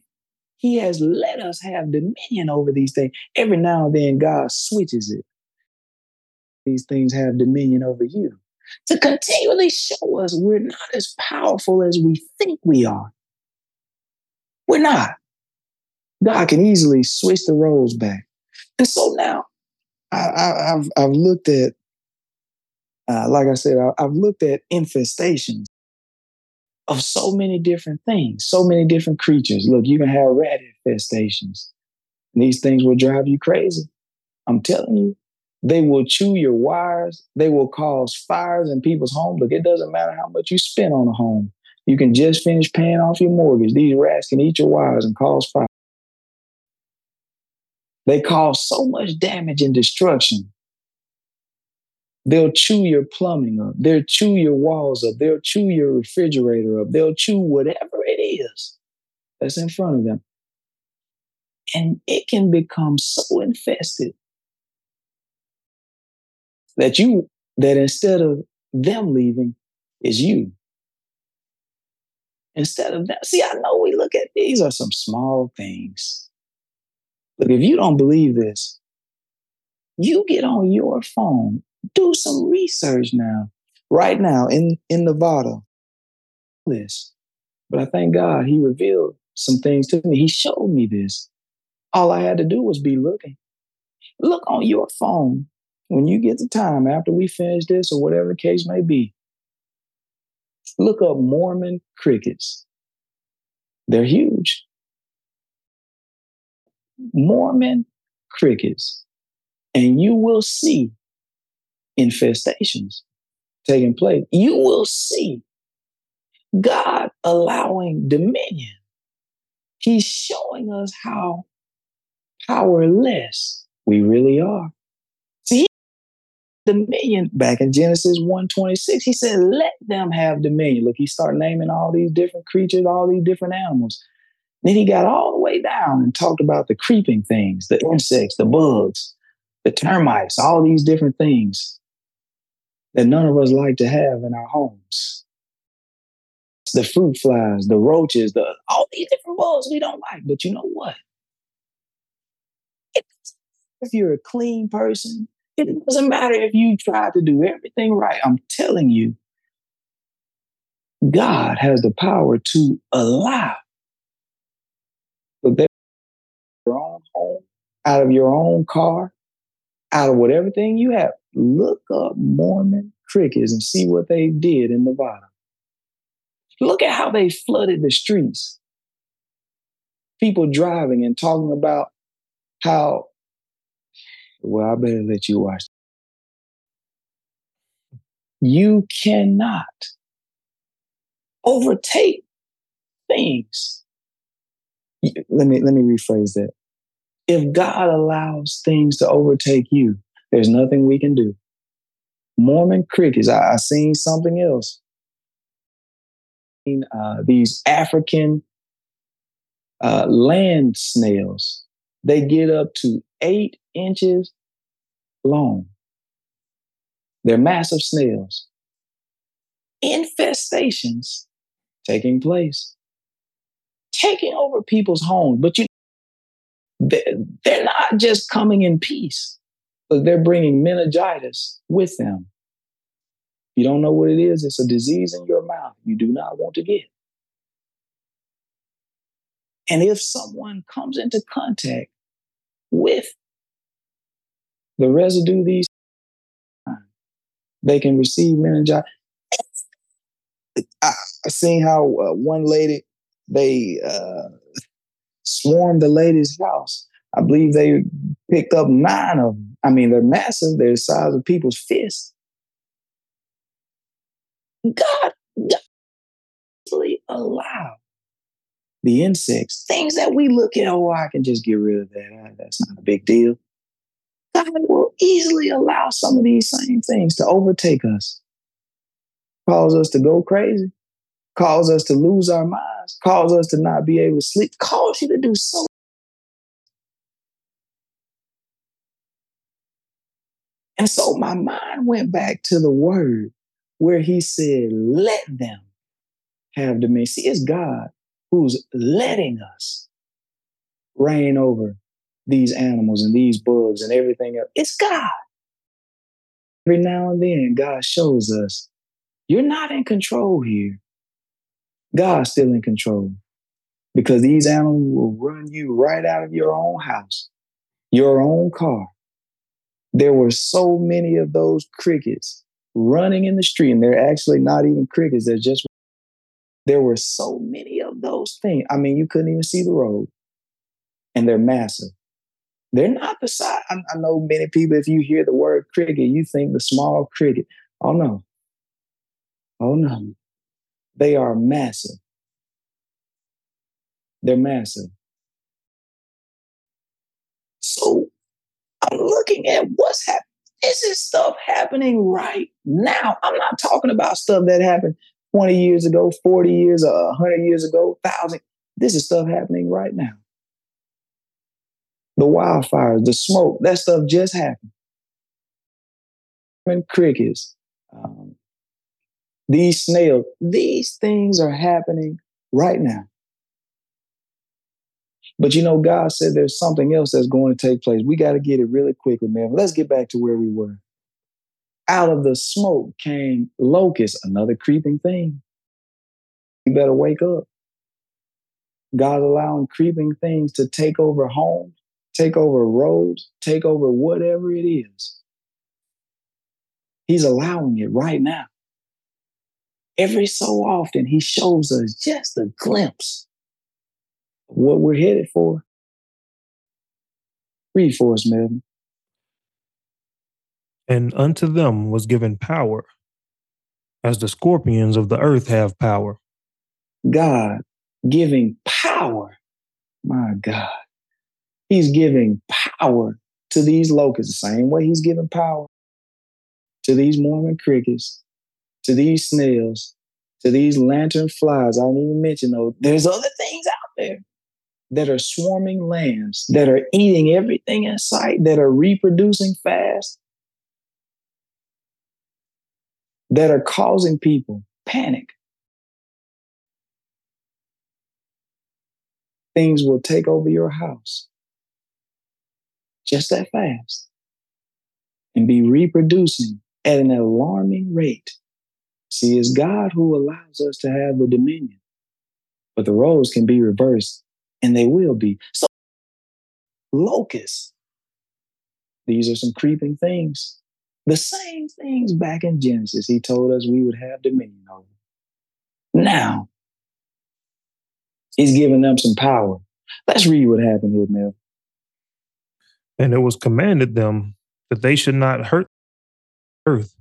he has let us have dominion over these things. Every now and then, God switches it these things have dominion over you. To continually show us we're not as powerful as we think we are. We're not. God can easily switch the roles back. And so now I, have I've looked at, uh, like I said, I, I've looked at infestations of so many different things, so many different creatures. Look, you can have rat infestations. These things will drive you crazy. I'm telling you, they will chew your wires. They will cause fires in people's homes. Look, it doesn't matter how much you spend on a home. You can just finish paying off your mortgage. These rats can eat your wires and cause fire. They cause so much damage and destruction. They'll chew your plumbing up. They'll chew your walls up. They'll chew your refrigerator up. They'll chew whatever it is that's in front of them. And it can become so infested that you that instead of them leaving is you instead of that see i know we look at these are some small things look if you don't believe this you get on your phone do some research now right now in in nevada this But I thank God he revealed some things to me. He showed me this. All I had to do was be looking. Look on your phone when you get the time after we finish this or whatever the case may be. Look up Mormon crickets. They're huge. Mormon crickets. And you will see infestations taking place. You will see God allowing dominion. He's showing us how powerless we really are. Dominion back in Genesis 1:26, he said, let them have dominion. Look, he started naming all these different creatures, all these different animals. Then he got all the way down and talked about the creeping things, the insects, the bugs, the termites, all these different things that none of us like to have in our homes. The fruit flies, the roaches, the all these different bugs we don't like. But you know what? if you're a clean person, it doesn't matter if you try to do everything right. I'm telling you, God has the power to allow so your own home, out of your own car, out of whatever thing you have. Look up Mormon crickets and see what they did in Nevada. Look at how they flooded the streets. People driving and talking about how well, I better let you watch. You cannot overtake things. Let me let me rephrase that. If God allows things to overtake you, there's nothing we can do. Mormon crickets. I, I seen something else. Uh, these African uh, land snails. They get up to eight inches long. They're massive snails. Infestations taking place, taking over people's homes. But you, they're not just coming in peace, but they're bringing meningitis with them. You don't know what it is, it's a disease in your mouth you do not want to get. And if someone comes into contact with the residue these they can receive meningitis. I, I seen how uh, one lady they uh, swarmed the lady's house. I believe they picked up nine of them. I mean, they're massive. They're the size of people's fists. God, God allow the insects, things that we look at, oh, I can just get rid of that. That's not a big deal. God will easily allow some of these same things to overtake us, cause us to go crazy, cause us to lose our minds, cause us to not be able to sleep, cause you to do so. And so my mind went back to the word where he said, let them have dominion. See, it's God who's letting us reign over these animals and these bugs and everything else. It's God. Every now and then, God shows us you're not in control here. God's still in control because these animals will run you right out of your own house, your own car. There were so many of those crickets running in the street, and they're actually not even crickets, they're just. There were so many of those things. I mean, you couldn't even see the road, and they're massive. They're not the size. I, I know many people, if you hear the word cricket, you think the small cricket. Oh no. Oh no. They are massive. They're massive. So I'm looking at what's happening. This is stuff happening right now. I'm not talking about stuff that happened 20 years ago, 40 years, uh, 100 years ago, 1,000. This is stuff happening right now the wildfires, the smoke, that stuff just happened. And crickets, um, these snails, these things are happening right now. But you know, God said there's something else that's going to take place. We got to get it really quickly, man. Let's get back to where we were. Out of the smoke came locusts, another creeping thing. You better wake up. God allowing creeping things to take over homes, take over roads, take over whatever it is. He's allowing it right now. Every so often, he shows us just a glimpse of what we're headed for. Read for us, Melvin.
And unto them was given power, as the scorpions of the earth have power.
God giving power. My God. He's giving power to these locusts, the same way he's giving power to these Mormon crickets, to these snails, to these lantern flies. I don't even mention those. There's other things out there that are swarming lambs, that are eating everything in sight, that are reproducing fast, that are causing people panic. Things will take over your house just that fast and be reproducing at an alarming rate. See, it's God who allows us to have the dominion, but the roles can be reversed and they will be. So, locusts, these are some creeping things. The same things back in Genesis, he told us we would have dominion over. Now, he's giving them some power. Let's read what happened here, Mel.
And it was commanded them that they should not hurt earth,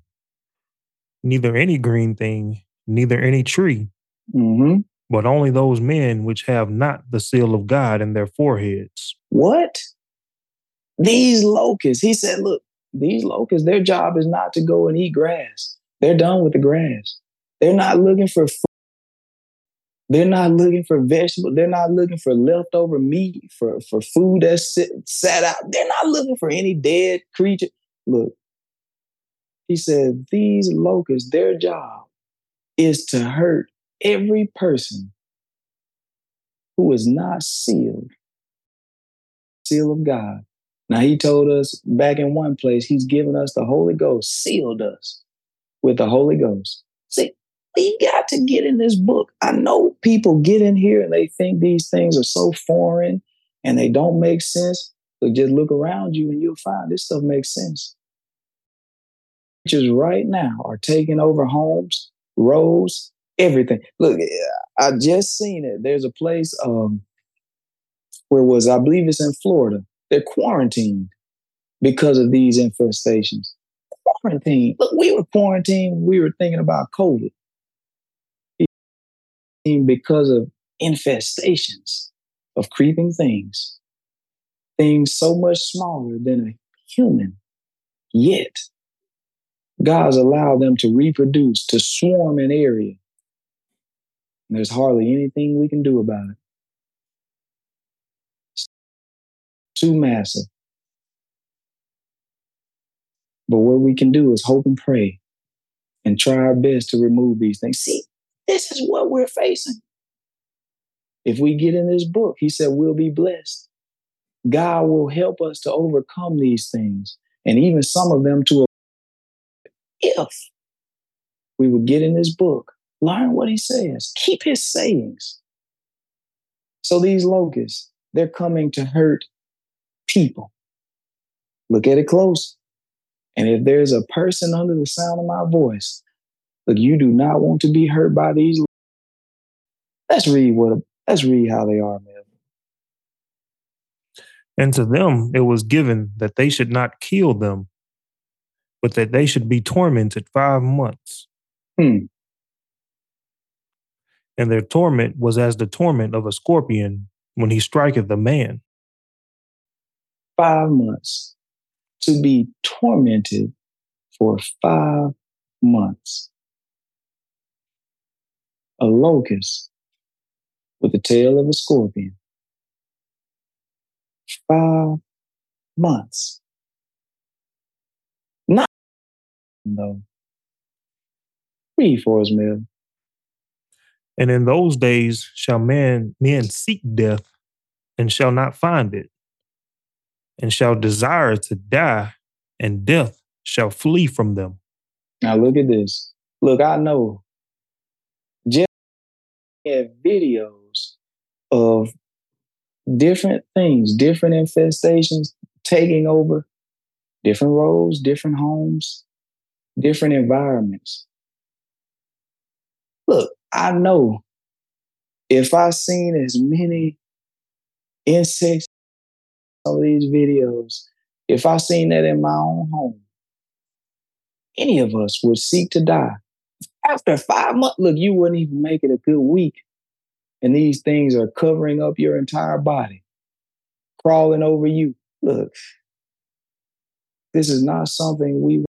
neither any green thing, neither any tree,
Mm-hmm.
but only those men which have not the seal of God in their foreheads.
What? These locusts, he said, look, these locusts, their job is not to go and eat grass. They're done with the grass. They're not looking for. They're not looking for vegetables. They're not looking for leftover meat, for, for food that's sit, sat out. They're not looking for any dead creature. Look, he said, these locusts, their job is to hurt every person who is not sealed, seal of God. Now, he told us back in one place, he's given us the Holy Ghost, sealed us with the Holy Ghost. We got to get in this book. I know people get in here and they think these things are so foreign and they don't make sense. But just look around you and you'll find this stuff makes sense. Churches right now are taking over homes, roads, everything. Look, I just seen it. There's a place, um, where was I believe it's in Florida. They're quarantined because of these infestations. Quarantine. Look, we were quarantined. We were thinking about COVID because of infestations of creeping things, things so much smaller than a human. Yet, God's allowed them to reproduce, to swarm an area. And there's hardly anything we can do about it. It's too massive. But what we can do is hope and pray and try our best to remove these things. See, this is what we're facing. If we get in this book, he said we'll be blessed. God will help us to overcome these things and even some of them to if we would get in this book, learn what he says, keep his sayings. So these locusts, they're coming to hurt people. Look at it close. And if there's a person under the sound of my voice, look, you do not want to be hurt by these. Let's read what let's read how they are, man.
And to them it was given that they should not kill them, but that they should be tormented five months.
Hmm.
And their torment was as the torment of a scorpion when he striketh a man.
Five months to be tormented for five months. A locust with the tail of a scorpion. Five months. Not though. Read for us, Mel.
And in those days shall men men seek death and shall not find it, and shall desire to die, and death shall flee from them.
Now look at this. Look, I know. Have videos of different things, different infestations taking over different roads, different homes, different environments. Look, I know if I seen as many insects of these videos, if I seen that in my own home, any of us would seek to die. After five months, look, you wouldn't even make it a good week. And these things are covering up your entire body, crawling over you. Look, this is not something we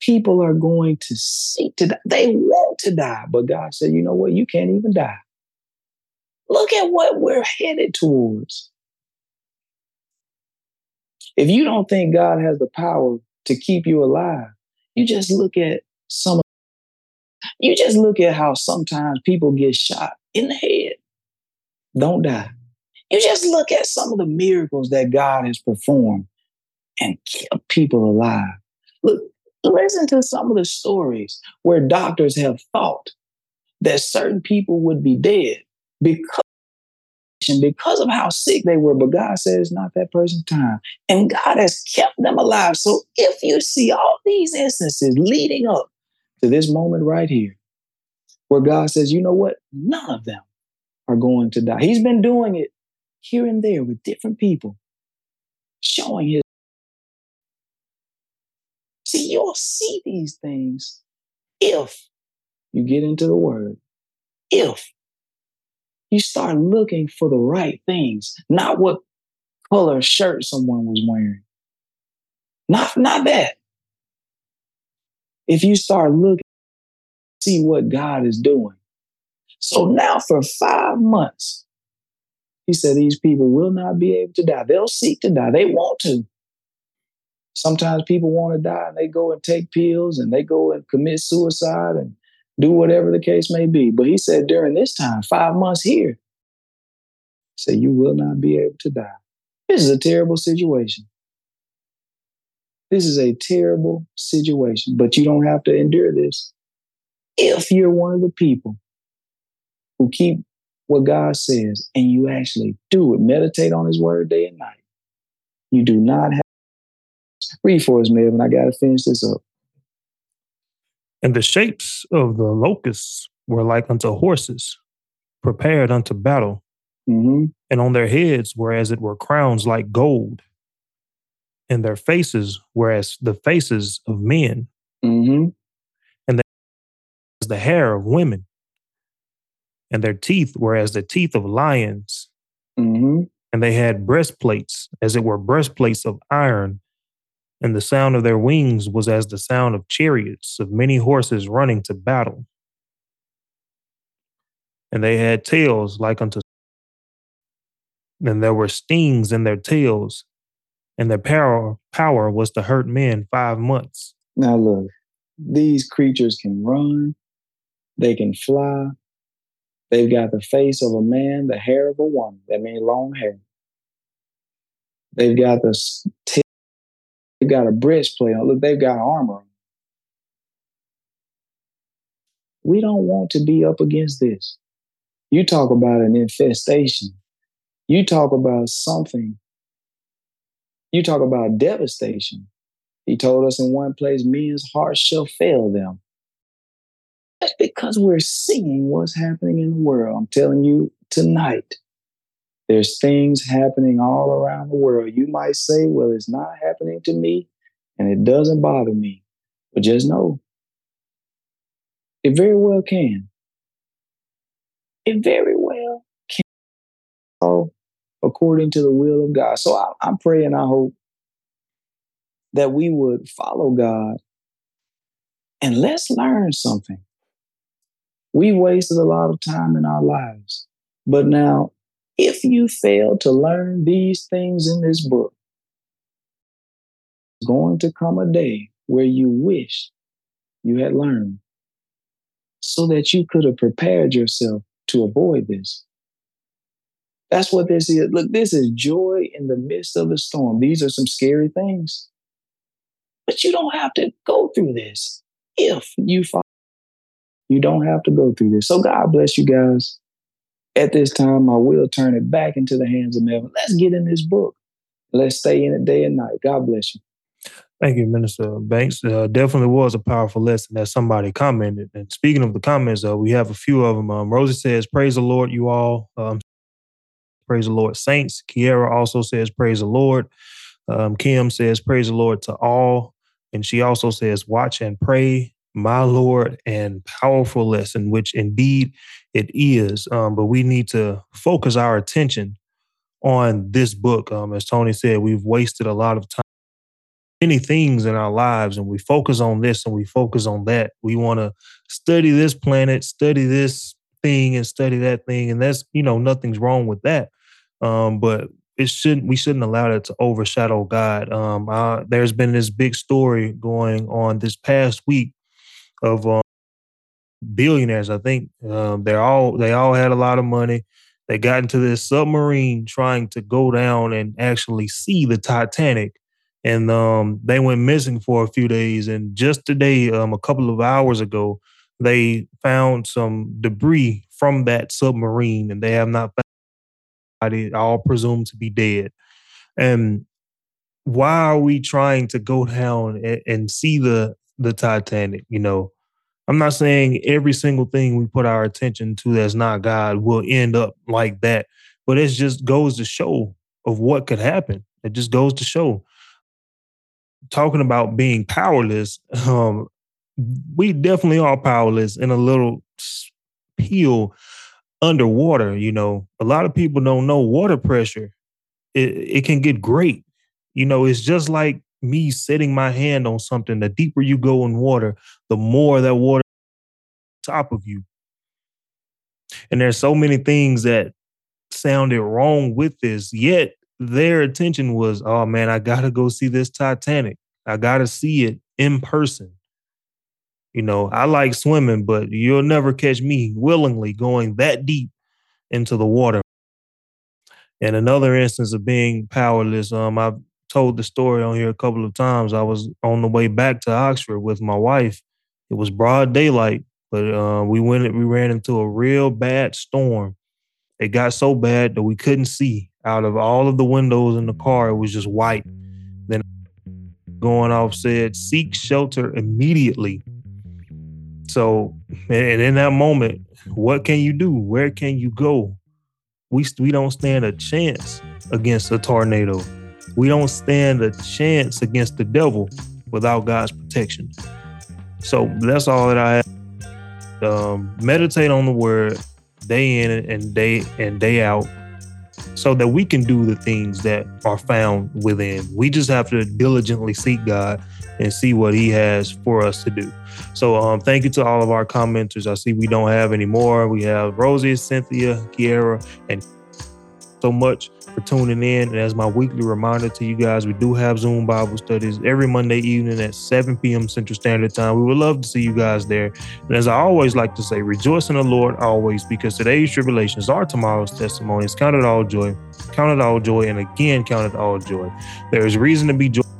people are going to seek to die. They want to die, but God said, you know what? You can't even die. Look at what we're headed towards. If you don't think God has the power to keep you alive, you just look at some you just look at how sometimes people get shot in the head, don't die. You just look at some of the miracles that God has performed and kept people alive. Look, listen to some of the stories where doctors have thought that certain people would be dead because because of how sick they were, but God it's not that person's time. And God has kept them alive. So if you see all these instances leading up to this moment right here, where God says, you know what? None of them are going to die. He's been doing it here and there with different people, showing his. See, you'll see these things if you get into the word. If you start looking for the right things, not what color shirt someone was wearing. Not, not that. If you start looking, see what God is doing. So now for five months, he said these people will not be able to die. They'll seek to die. They want to. Sometimes people want to die and they go and take pills and they go and commit suicide and do whatever the case may be. But he said during this time, five months here, say you will not be able to die. This is a terrible situation. This is a terrible situation, but you don't have to endure this if you're one of the people who keep what God says and you actually do it. Meditate on his word day and night. You do not have read for us, Melvin. I gotta finish this up.
And the shapes of the locusts were like unto horses, prepared unto battle.
Mm-hmm.
And on their heads were as it were crowns like gold. And their faces were as the faces of men.
Mm-hmm.
And they as the hair of women. And their teeth were as the teeth of lions.
Mm-hmm.
And they had breastplates, as it were breastplates of iron and the sound of their wings was as the sound of chariots of many horses running to battle. And they had tails like unto, and there were stings in their tails, and their power power was to hurt men five months.
Now look, these creatures can run, they can fly, they've got the face of a man, the hair of a woman. That means long hair. They've got the They've got a breastplate on. Look, they've got armor. We don't want to be up against this. You talk about an infestation. You talk about something. You talk about devastation. He told us in one place, men's hearts shall fail them. That's because we're seeing what's happening in the world. I'm telling you tonight, there's things happening all around the world. You might say, well, it's not happening to me and it doesn't bother me. But just know it very well can. It very well can. All according to the will of God. So I, I'm praying, I hope that we would follow God and let's learn something. We wasted a lot of time in our lives, but now if you fail to learn these things in this book, it's going to come a day where you wish you had learned so that you could have prepared yourself to avoid this. That's what this is. Look, this is Joy in the Midst of the Storm. These are some scary things. But you don't have to go through this if you follow. You don't have to go through this. So God bless you guys. At this time, I will turn it back into the hands of Melvin. Let's get in this book. Let's stay in it day and night. God bless you.
Thank you, Minister Banks. Uh, definitely was a powerful lesson that somebody commented. And speaking of the comments, uh, we have a few of them. Um, Rosie says, Praise the Lord, you all. Um, praise the Lord, saints. Kiera also says, Praise the Lord. Um, Kim says, Praise the Lord to all. And she also says, Watch and pray, my Lord, and powerful lesson, which indeed it is. Um, but we need to focus our attention on this book. Um, as Tony said, we've wasted a lot of time, many things in our lives, and we focus on this and we focus on that. We want to study this planet, study this thing, and study that thing. And that's, you know, nothing's wrong with that. Um, but it shouldn't we shouldn't allow that to overshadow God. Um, uh, there's been this big story going on this past week of um, billionaires. I think um, they're all they all had a lot of money. They got into this submarine trying to go down and actually see the Titanic, and um, they went missing for a few days. And just today, um, a couple of hours ago, they found some debris from that submarine, and they have not found it. all presumed to be dead. And why are we trying to go down and, and see the the Titanic? You know, I'm not saying every single thing we put our attention to that's not God will end up like that, but it just goes to show of what could happen. It just goes to show. Talking about being powerless, um, we definitely are powerless in a little peel underwater, you know, a lot of people don't know water pressure. It, it can get great. You know, it's just like me setting my hand on something. The deeper you go in water, the more that water top of you. And there's so many things that sounded wrong with this, yet their attention was, oh man, I gotta go see this Titanic. I gotta see it in person. You know, I like swimming, but you'll never catch me willingly going that deep into the water. And another instance of being powerless, um, I've told the story on here a couple of times. I was on the way back to Oxford with my wife. It was broad daylight, but uh, we went we ran into a real bad storm. It got so bad that we couldn't see out of all of the windows in the car. It was just white. Then going off said, "Seek shelter immediately." So, and in that moment, what can you do? Where can you go? We we don't stand a chance against a tornado. We don't stand a chance against the devil without God's protection. So that's all that I have. Um, meditate on the word day in and day and day out so that we can do the things that are found within. We just have to diligently seek God and see what He has for us to do. So, um, thank you to all of our commenters. I see we don't have any more. We have Rosie, Cynthia, Kiera, and so much for tuning in. And as my weekly reminder to you guys, we do have Zoom Bible studies every Monday evening at 7 p.m. Central Standard Time. We would love to see you guys there. And as I always like to say, rejoice in the Lord always, because today's tribulations are tomorrow's testimonies. Count it all joy. Count it all joy. And again, count it all joy. There is reason to be joyful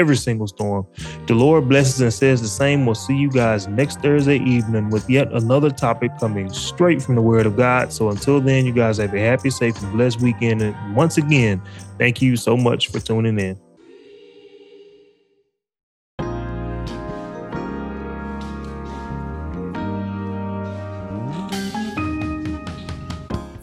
every single storm. The Lord blesses and says the same. We'll see you guys next Thursday evening with yet another topic coming straight from the Word of God. So until then, you guys have a happy, safe, and blessed weekend. And once again, thank you so much for tuning in.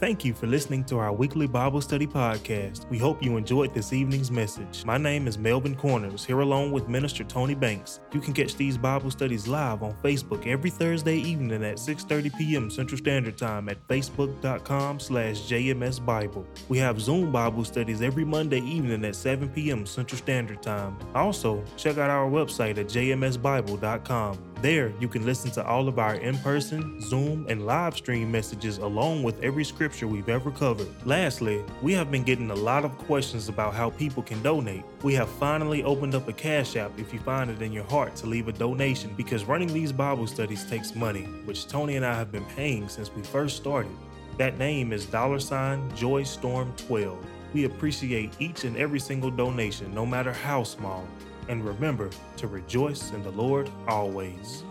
Thank you for listening to our weekly Bible study podcast. We hope you enjoyed this evening's message. My name is Melvin Corners, here along with Minister Tony Banks. You can catch these Bible studies live on Facebook every Thursday evening at 6.30 p.m. Central Standard Time at facebook.com slash jmsbible. We have Zoom Bible studies every Monday evening at 7 p.m. Central Standard Time. Also, check out our website at jmsbible.com. There, you can listen to all of our in person, Zoom, and live stream messages along with every scripture we've ever covered. Lastly, we have been getting a lot of questions about how people can donate. We have finally opened up a Cash App if you find it in your heart to leave a donation because running these Bible studies takes money, which Tony and I have been paying since we first started. That name is dollar sign joystorm12. We appreciate each and every single donation, no matter how small. And remember to rejoice in the Lord always.